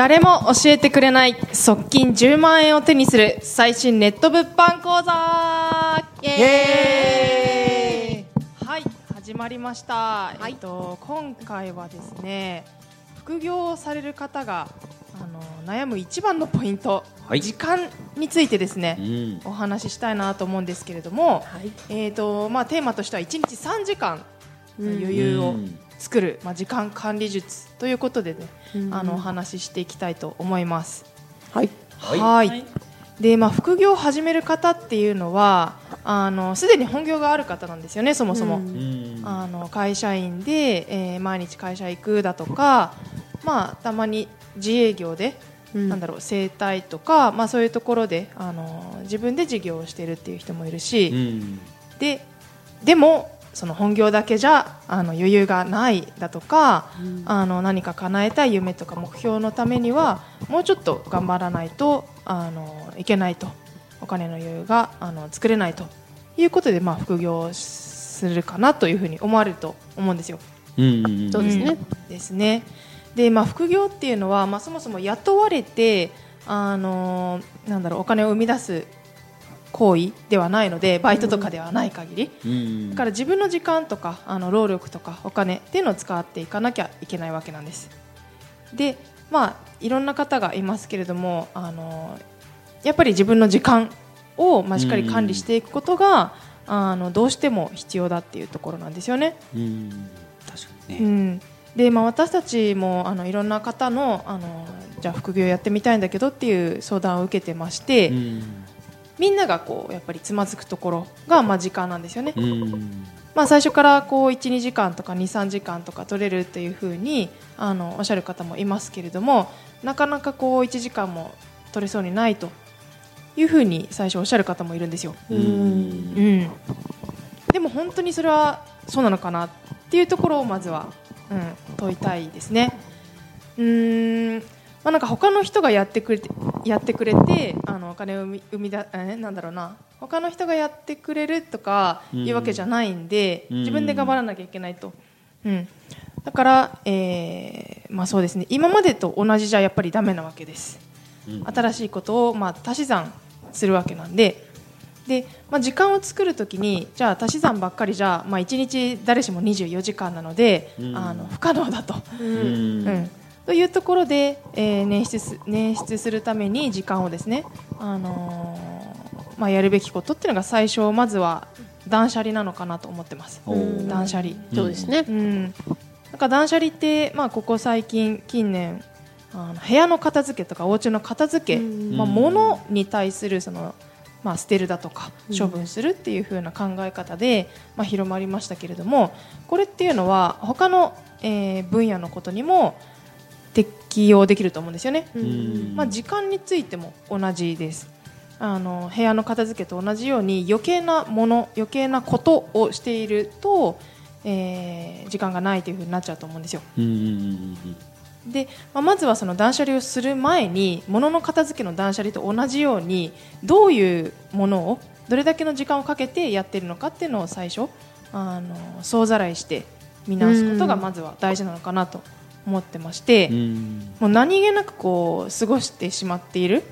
誰も教えてくれない側近10万円を手にする最新ネット物販講座。イエーイ。はい始まりました、えっと、今回はですね副業をされる方があの悩む一番のポイント、はい。時間についてですね、うん。お話ししたいなと思うんですけれども、えーとまあ、テーマとしては1日3時間の余裕を作る、まあ、時間管理術ということでね、あのお話ししていきたいと思います。はい。はい。でまあ、副業を始める方っていうのはあのすでに本業がある方なんですよね、そもそも。うん。あの会社員で、えー毎日会社行くだとか、まあ、たまに自営業で、なんだろう整体とか、まあ、そういうところであの自分で事業をしているっていう人もいるし、うん。ででもその本業だけじゃあの余裕がないだとか、あの何か叶えたい夢とか目標のためにはもうちょっと頑張らないとあのいけないと。お金の余裕があの作れないということで、まあ、副業をするかなというふうに思われると思うんですよ。うん。そうですね。うん。ですね。で、まあ、副業っていうのは、まあ、そもそも雇われて、あのなんだろうお金を生み出す行為ではないのでバイトとかではない限り、うん。だから自分の時間とかあの労力とかお金っていうのを使っていかなきゃいけないわけなんです。で、まあいろんな方がいますけれども、あのやっぱり自分の時間をまあしっかり管理していくことが、あのどうしても必要だっていうところなんですよね。うん。確かにうねん、で、まあ、私たちもあのいろんな方のあのじゃあ副業やってみたいんだけどっていう相談を受けてまして、うん。みんながこうやっぱりつまずくところがまあ時間なんですよね。うん。まあ、最初からこう12時間とか23時間とか取れるっていうふうにあのおっしゃる方もいますけれどもなかなかこう1時間も取れそうにないというふうに最初おっしゃる方もいるんですよ。うん。うん、でも本当にそれはそうなのかなっていうところをまずは、うん、問いたいですね。うーんまあ、なんか他の人がやってくれてやってくれてあのお金を生み生みだえなんだろうな。他の人がやってくれるとかいうわけじゃないんで、うん。自分で頑張らなきゃいけないと、うん、だから、えーまあ、そうですね。今までと同じじゃやっぱりダメなわけです。うん。新しいことをまあ足し算するわけなんでで、まあ、時間を作るときにじゃあ足し算ばっかりじゃ、まあ、1日誰しも24時間なので、うん。あの不可能だと。うん。うん。というところで、えー捻出す捻出するために時間をですね、あのーまあ、やるべきことっていうのが最初まずは断捨離なのかなと思ってます。断捨離。そうですね。う。ん、なんか断捨離って、まあ、ここ最近近年あの部屋の片付けとかお家の片付け、うん。まあ、物に対するその、まあ、捨てるだとか処分するっていう風な考え方で、まあ、広まりましたけれどもこれっていうのは他の、えー分野のことにも適用できると思うんですよね。うん。まあ、時間についても同じです。あの部屋の片付けと同じように余計なもの余計なことをしていると、えー時間がないというふうになっちゃうと思うんですよで、まあ、まずはその断捨離をする前に物の片付けの断捨離と同じようにどういうものをどれだけの時間をかけてやっているのかっていうのを最初あの総ざらいして見直すことがまずは大事なのかなと思ってまして、うんもう何気なくこう過ごしてしまっている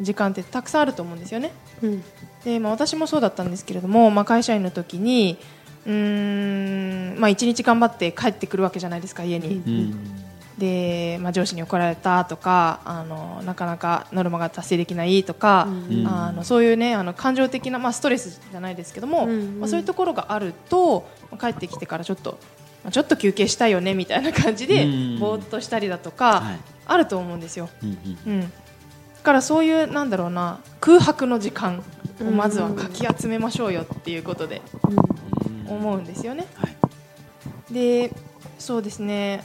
時間ってたくさんあると思うんですよね。うんで、まあ、私もそうだったんですけれども、まあ、会社員の時にうーん、まあ、1日頑張って帰ってくるわけじゃないですか家に。うんで、まあ、上司に怒られたとかあのなかなかノルマが達成できないとか、うん。あのそういうねあの感情的な、まあ、ストレスじゃないですけども、うん。まあ、そういうところがあると帰ってきてからちょっとまあちょっと休憩したいよねみたいな感じで、うん。ぼーっとしたりだとか、はい。あると思うんですよ。うんうん。うん、だからそういうなんだろうな空白の時間をまずはかき集めましょうよっていうことで思うんですよね。はい。でそうですね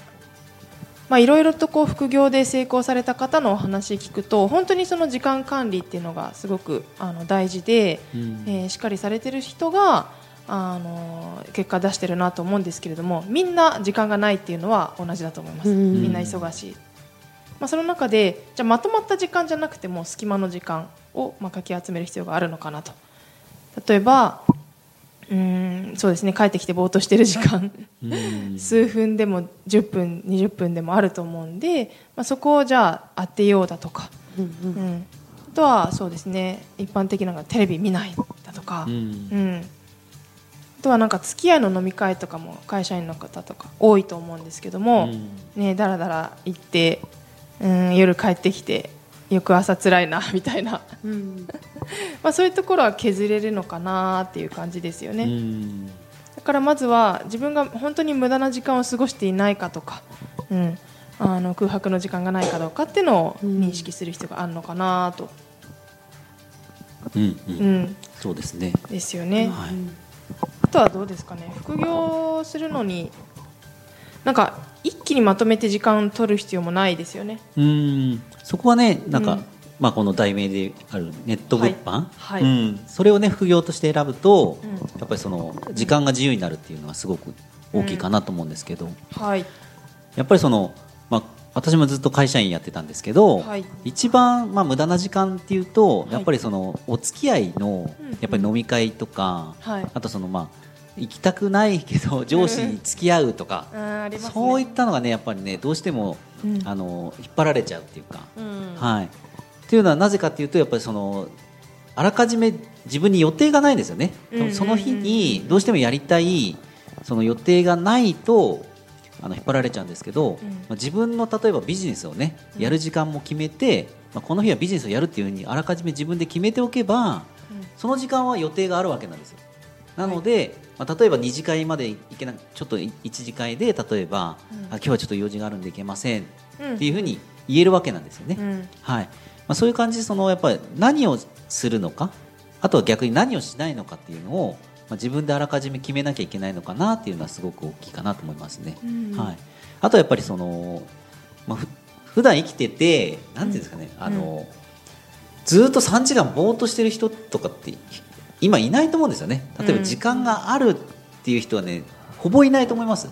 まあいろいろとこう副業で成功された方のお話聞くと本当にその時間管理っていうのがすごくあの大事で、うん。えーしっかりされてる人があの結果出してるなと思うんですけれどもみんな時間がないっていうのは同じだと思います、うん。みんな忙しい、まあ、その中でじゃあまとまった時間じゃなくても隙間の時間をまあかき集める必要があるのかなと。例えばううんそうですね。帰ってきてぼーっとしてる時間。うん。数分でも10分20分でもあると思うんで、まあ、そこをじゃあ当てようだとか、うんうん、あとはそうですね一般的なのがテレビ見ないだとか、ううん。んあとはなんか付き合いの飲み会とかも会社員の方とか多いと思うんですけども、ね、だらだら行って、うん、夜帰ってきて翌朝辛いなみたいな、うん。まあ、そういうところは削れるのかなっていう感じですよね。うん。だからまずは自分が本当に無駄な時間を過ごしていないかとか、うん、あの空白の時間がないかどうかっていうのを認識する必要があるのかなと、うんううんん、そうですね。ですよね。はい。あとはどうですかね。副業するのになんか一気にまとめて時間取る必要もないですよね。うん。そこはねなんか、うんまあ、この題名であるネット物販、はい。はいうん、それをね副業として選ぶと、うん。やっぱりその時間が自由になるっていうのはすごく大きいかなと思うんですけど、はい、やっぱりその、まあ、私もずっと会社員やってたんですけど、はい。一番、まあ、無駄な時間っていうと、い。やっぱりそのお付き合いのうん。やっぱり飲み会とか、はい。あとそのまあ行きたくないけど上司に付き合うとか、あーありますね。そういったのがねやっぱりねどうしても、うん。あの引っ張られちゃうっていうか、うん。はい。っていうのはなぜかっていうとやっぱりそのあらかじめ自分に予定がないんですよね。うんうんうんその日にどうしてもやりたいその予定がないとあの引っ張られちゃうんですけど、うん。まあ、自分の例えばビジネスをねやる時間も決めて、まあ、この日はビジネスをやるっていうふうにあらかじめ自分で決めておけばその時間は予定があるわけなんですよ。なので、まあ、例えば2次会まで行けなちょっと1次会で例えば、うん。あ今日はちょっと用事があるんで行けません。うん。っていうふうに言えるわけなんですよね。うん。はい。まあ、そういう感じでそのやっぱり何をするのかあとは逆に何をしないのかっていうのを、まあ、自分であらかじめ決めなきゃいけないのかなっていうのはすごく大きいかなと思いますね。うんはい、あとはやっぱりその、まあ、ふ普段生きててなんていうんですかね、あのずっと3時間ぼーっとしてる人とかって今いないと思うんですよね。例えば時間があるっていう人はねほぼいないと思います。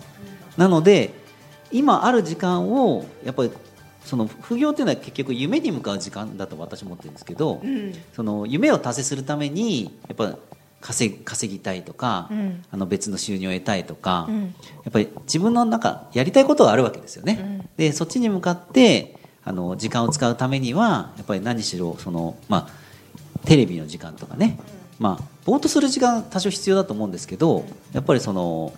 なので今ある時間をやっぱりその副業っていうのは結局夢に向かう時間だと私は思ってるんですけど、うん。その夢を達成するためにやっぱ稼ぎ稼ぎたいとか、うん。あの別の収入を得たいとか、うん。やっぱり自分の中やりたいことがあるわけですよね。うん。でそっちに向かってあの時間を使うためにはやっぱり何しろその、まあ、テレビの時間とかね、まあ、ぼーっとする時間多少必要だと思うんですけどやっぱりその、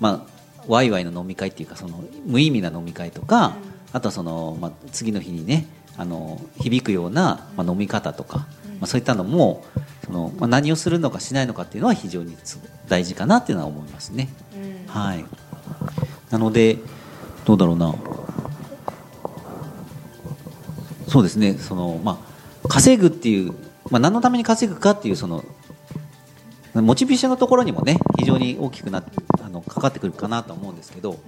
まあ、ワイワイの飲み会っていうかその無意味な飲み会とか、あとはその、まあ、次の日にねあの響くような、まあ、飲み方とか、まあ、そういったのもその、まあ、何をするのかしないのかっていうのは非常に大事かなっていうのは思いますね。うんはい。なので、どうだろうな。そうですね、その、まあ、稼ぐっていう、まあ、何のために稼ぐかっていう、その、モチベーションのところにもね、非常に大きくなあの、かかってくるかなと思うんですけど、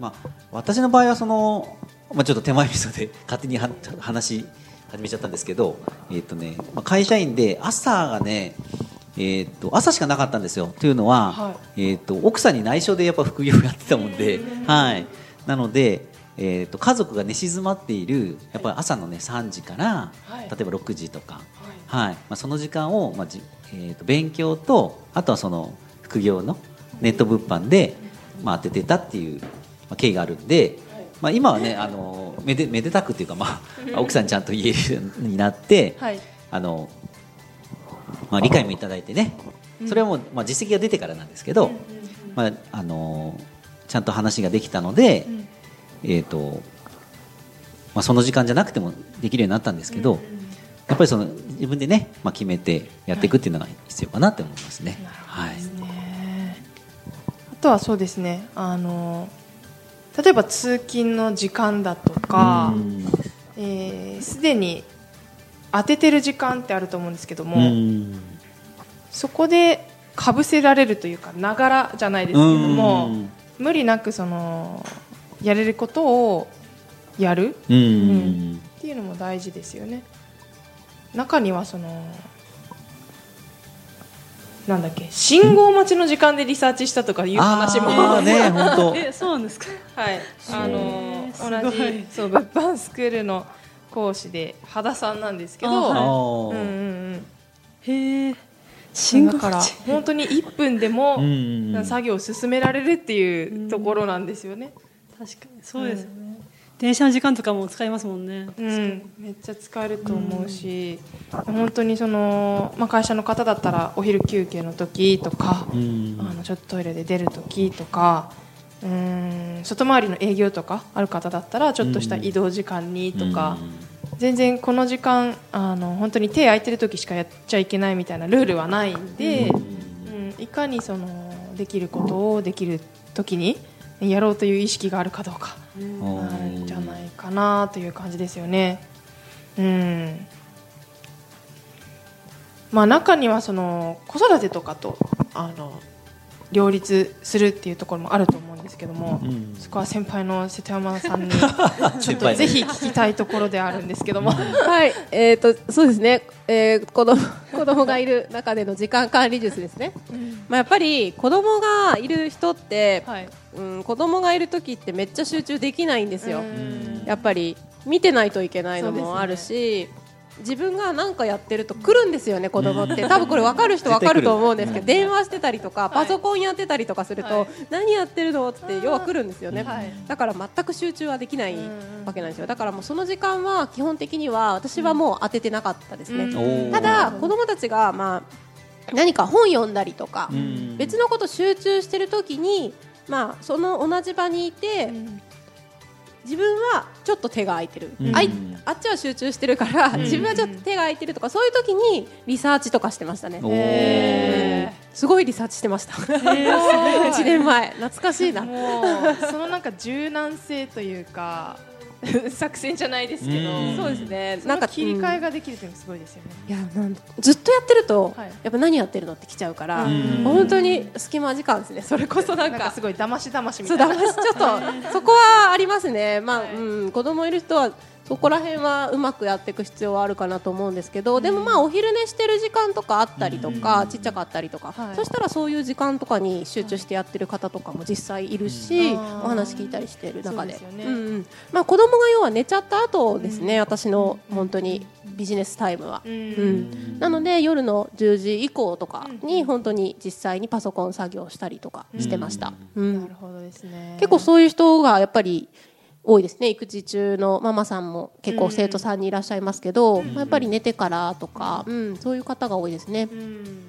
まあ、私の場合は、その、まあ、ちょっと手前味噌で 勝手には話し始めちゃったんですけど、えっ、とね、まあ、会社員で朝がね、えっと朝しかなかったんですよ。というのは、はえっと奥さんに内緒でやっぱ副業をやってたもんで、はい、なので、えっと家族が寝静まっているやっぱり朝のね3時から、はい。例えば6時とか、はい。まあ、その時間を、まあじえっと勉強とあとはその副業のネット物販で、まあ、当ててたっていう、まあ、経緯があるんで、まあ、今はねあのめでめでたくっていうか、まあ、奥さんにちゃんと言えるようになって、はい。あのまあ、理解もいただいてね。それはもう、まあ、実績が出てからなんですけど、まああのちゃんと話ができたので、えーとまあ、その時間じゃなくてもできるようになったんですけど、やっぱりその自分でね、まあ、決めてやっていくっていうのが必要かなって思いますね。はい。あとはそうですね。あの例えば通勤の時間だとかうん。えーすで、に当ててる時間ってあると思うんですけども、うん。そこでかぶせられるというかながらじゃないですけどもうん。無理なくそのやれることをやる。うん。うん。っていうのも大事ですよね。中にはそのなんだっけ信号待ちの時間でリサーチしたとかいう話も。あーね本当。えそうなんですか？はい。あの同じそう物販スクールの講師で羽田さんなんですけど。ああうんーうんうん。へえ信号だから待ち。本当に1分でもうんうん。作業を進められるっていうところなんですよね。確かに。そうですよね、電車の時間とかも使いますもんね、うん、めっちゃ使えると思うし、本当にその、まあ、会社の方だったらお昼休憩の時とか、うん。あのちょっとトイレで出る時とかうん外回りの営業とかある方だったらちょっとした移動時間にとか、全然この時間あの本当に手空いてる時しかやっちゃいけないみたいなルールはないんで、うん、いかにそのできることをできる時にやろうという意識があるかどうか。うんあるんじゃないかなという感じですよね。うん。まあ中にはその子育てとかとあの両立するっていうところもあると思うんですけども、うん。そこは先輩の瀬戸山さんに ちょっとぜひ聞きたいところであるんですけども。はい、えー、とそうですね、えー、子供子供がいる中での時間管理術ですね、まあ、やっぱり子供がいる人って、はい。うん、子供がいる時ってめっちゃ集中できないんですよ、うん。やっぱり見てないといけないのもあるし、自分が何かやってると来るんですよね、子供って、多分これ分かる人分かると思うんですけど、電話してたりとか、パソコンやってたりとかすると、はい。何やってるのって、要は来るんですよね、はい。だから全く集中はできないうんわけなんですよ、だからもうその時間は基本的には私はもう当ててなかったですね。ただ子供たちがまあ何か本読んだりとか、うん。別のこと集中してる時にまあその同じ場にいて、自分はちょっと手が空いてる、うん。あいあっちは集中してるから、ん。自分はちょっと手が空いてるとかそういう時にリサーチとかしてましたね。すごいリサーチしてました。1 年前。懐かしいな。そのなんか柔軟性というか 作戦じゃないですけど、うん。そうですね。なんか切り替えうんができるというすごいですよね。いやなんずっとやってると、はい。やっぱ何やってるのって来ちゃうから、うん。本当に隙間時間ですね。それこそなんかなんかすごい騙し騙しみそたいな。うだましちょっと そこはありますね、まあはい。うん、子供いる人はそこら辺はうまくやっていく必要はあるかなと思うんですけど、でもまあお昼寝してる時間とかあったりとか、ちっちゃかったりとか、はい。そしたらそういう時間とかに集中してやってる方とかも実際いるし、うん。お話聞いたりしてる中で。でね。うんうん。まあ、子供が要は寝ちゃった後ですね、私の本当にビジネスタイムは。ううん。ん、なので夜の10時以降とかに本当に実際にパソコン作業したりとかしてました。うん。なるほどですね。結構そういう人がやっぱり多いですね。育児中のママさんも結構生徒さんにいらっしゃいますけど、まあやっぱり寝てからとか、うん、そういう方が多いですね。う。ん。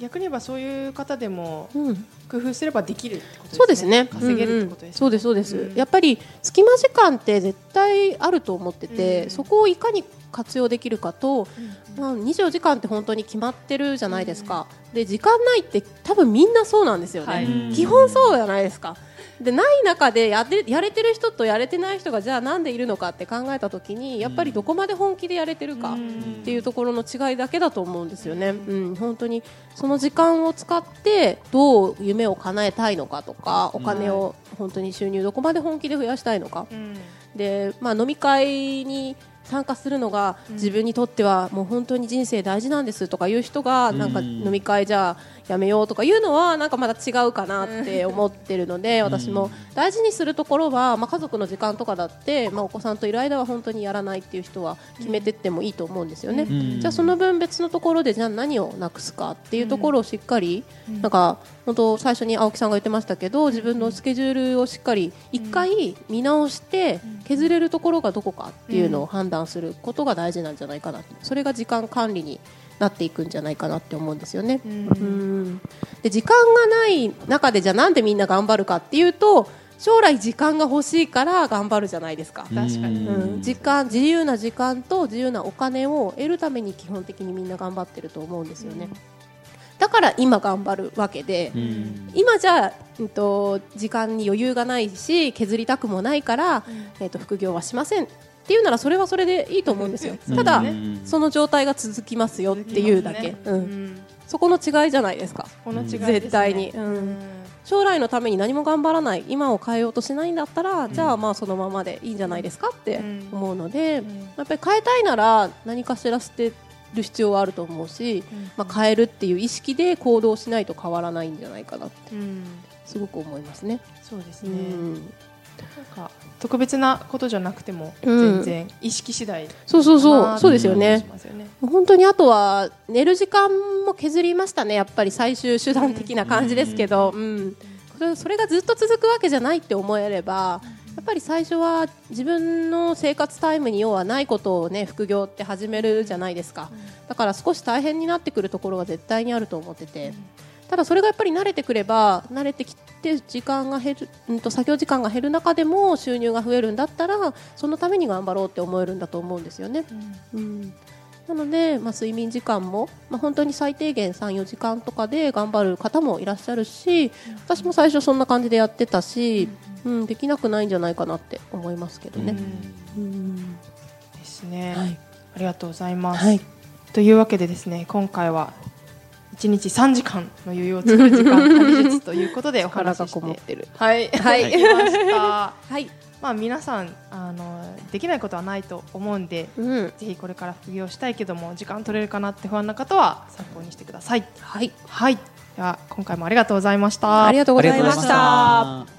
逆に言えばそういう方でもうん、工夫すればできるってことですね。そうですね。稼げるってことですそうですそうです、うん。やっぱり隙間時間って絶対あると思ってて、うん。そこをいかに活用できるかと、まあ、24時間って本当に決まってるじゃないですか、で時間ないって多分みんなそうなんですよね、はい。基本そうじゃないですかでない中でやでやれてる人とやれてない人がじゃあなんでいるのかって考えた時にやっぱりどこまで本気でやれてるかっていうところの違いだけだと思うんですよね、うん、本当にその時間を使ってどう夢を叶えたいのかとかお金を本当に収入どこまで本気で増やしたいのか、うん。で、まあ、飲み会に参加するのが自分にとってはもう本当に人生大事なんですとかいう人がなんか飲み会じゃあやめようとかいうのはなんかまだ違うかなって思ってるので私も大事にするところは、まあ、家族の時間とかだって、まあ、お子さんといる間は本当にやらないっていう人は決めてってもいいと思うんですよね。ん。じゃあその分別のところでじゃあ何をなくすかっていうところをしっかり、なんか本当最初に青木さんが言ってましたけど自分のスケジュールをしっかり一回見直して削れるところがどこかっていうのを判断することが大事なんじゃないかなそれが時間管理になっていくんじゃないかなって思うんですよね。うん。うん。で時間がない中でじゃあなんでみんな頑張るかっていうと将来時間が欲しいから頑張るじゃないですか。確かに。うん、時間自由な時間と自由なお金を得るために基本的にみんな頑張ってると思うんですよね、だから今頑張るわけで、うん。今じゃあ、うん、と時間に余裕がないし削りたくもないから、えー、と副業はしませんっていうならそれはそれでいいと思うんですよ、ただ、うん。その状態が続きますよっていうだけ、う、うん。んそこの違いじゃないですか。この違いですね。絶対に。うん。将来のために何も頑張らない今を変えようとしないんだったら、じゃあまあそのままでいいんじゃないですかってうん。思うので、ん。やっぱり変えたいなら何かしら捨てる必要はあると思うし、まあ、変えるっていう意識で行動しないと変わらないんじゃないかなってうん。すごく思いますね。そうですね。うんなんか特別なことじゃなくてもうん。全然意識次第そうそうそかなうそうですよね。ね本当にあとは寝る時間も削りましたね。やっぱり最終手段的な感じですけど、うん。それそれがずっと続くわけじゃないって思えればやっぱり最初は自分の生活タイムに要はないことをね副業って始めるじゃないですか。だから少し大変になってくるところが絶対にあると思ってて。ただそれがやっぱり慣れてくれば慣れてきて時間が減る、うん、と作業時間が減る中でも収入が増えるんだったらそのために頑張ろうって思えるんだと思うんですよね。うん。なので、まあ、睡眠時間も、まあ、本当に最低限3、4時間とかで頑張る方もいらっしゃるし私も最初そんな感じでやってたし、うん、できなくないんじゃないかなって思いますけどね。うん。ですね、はい。ありがとうございます、はい。というわけでですね今回は1日3時間の余裕を作る時間管理術ということでお話ししてる。はい。はい。きましたはい、まあ皆さんあのできないことはないと思うんでうん。ぜひこれから副業したいけども時間取れるかなって不安な方は参考にしてください。はい、はい。では今回もありがとうございました。ありがとうございま。した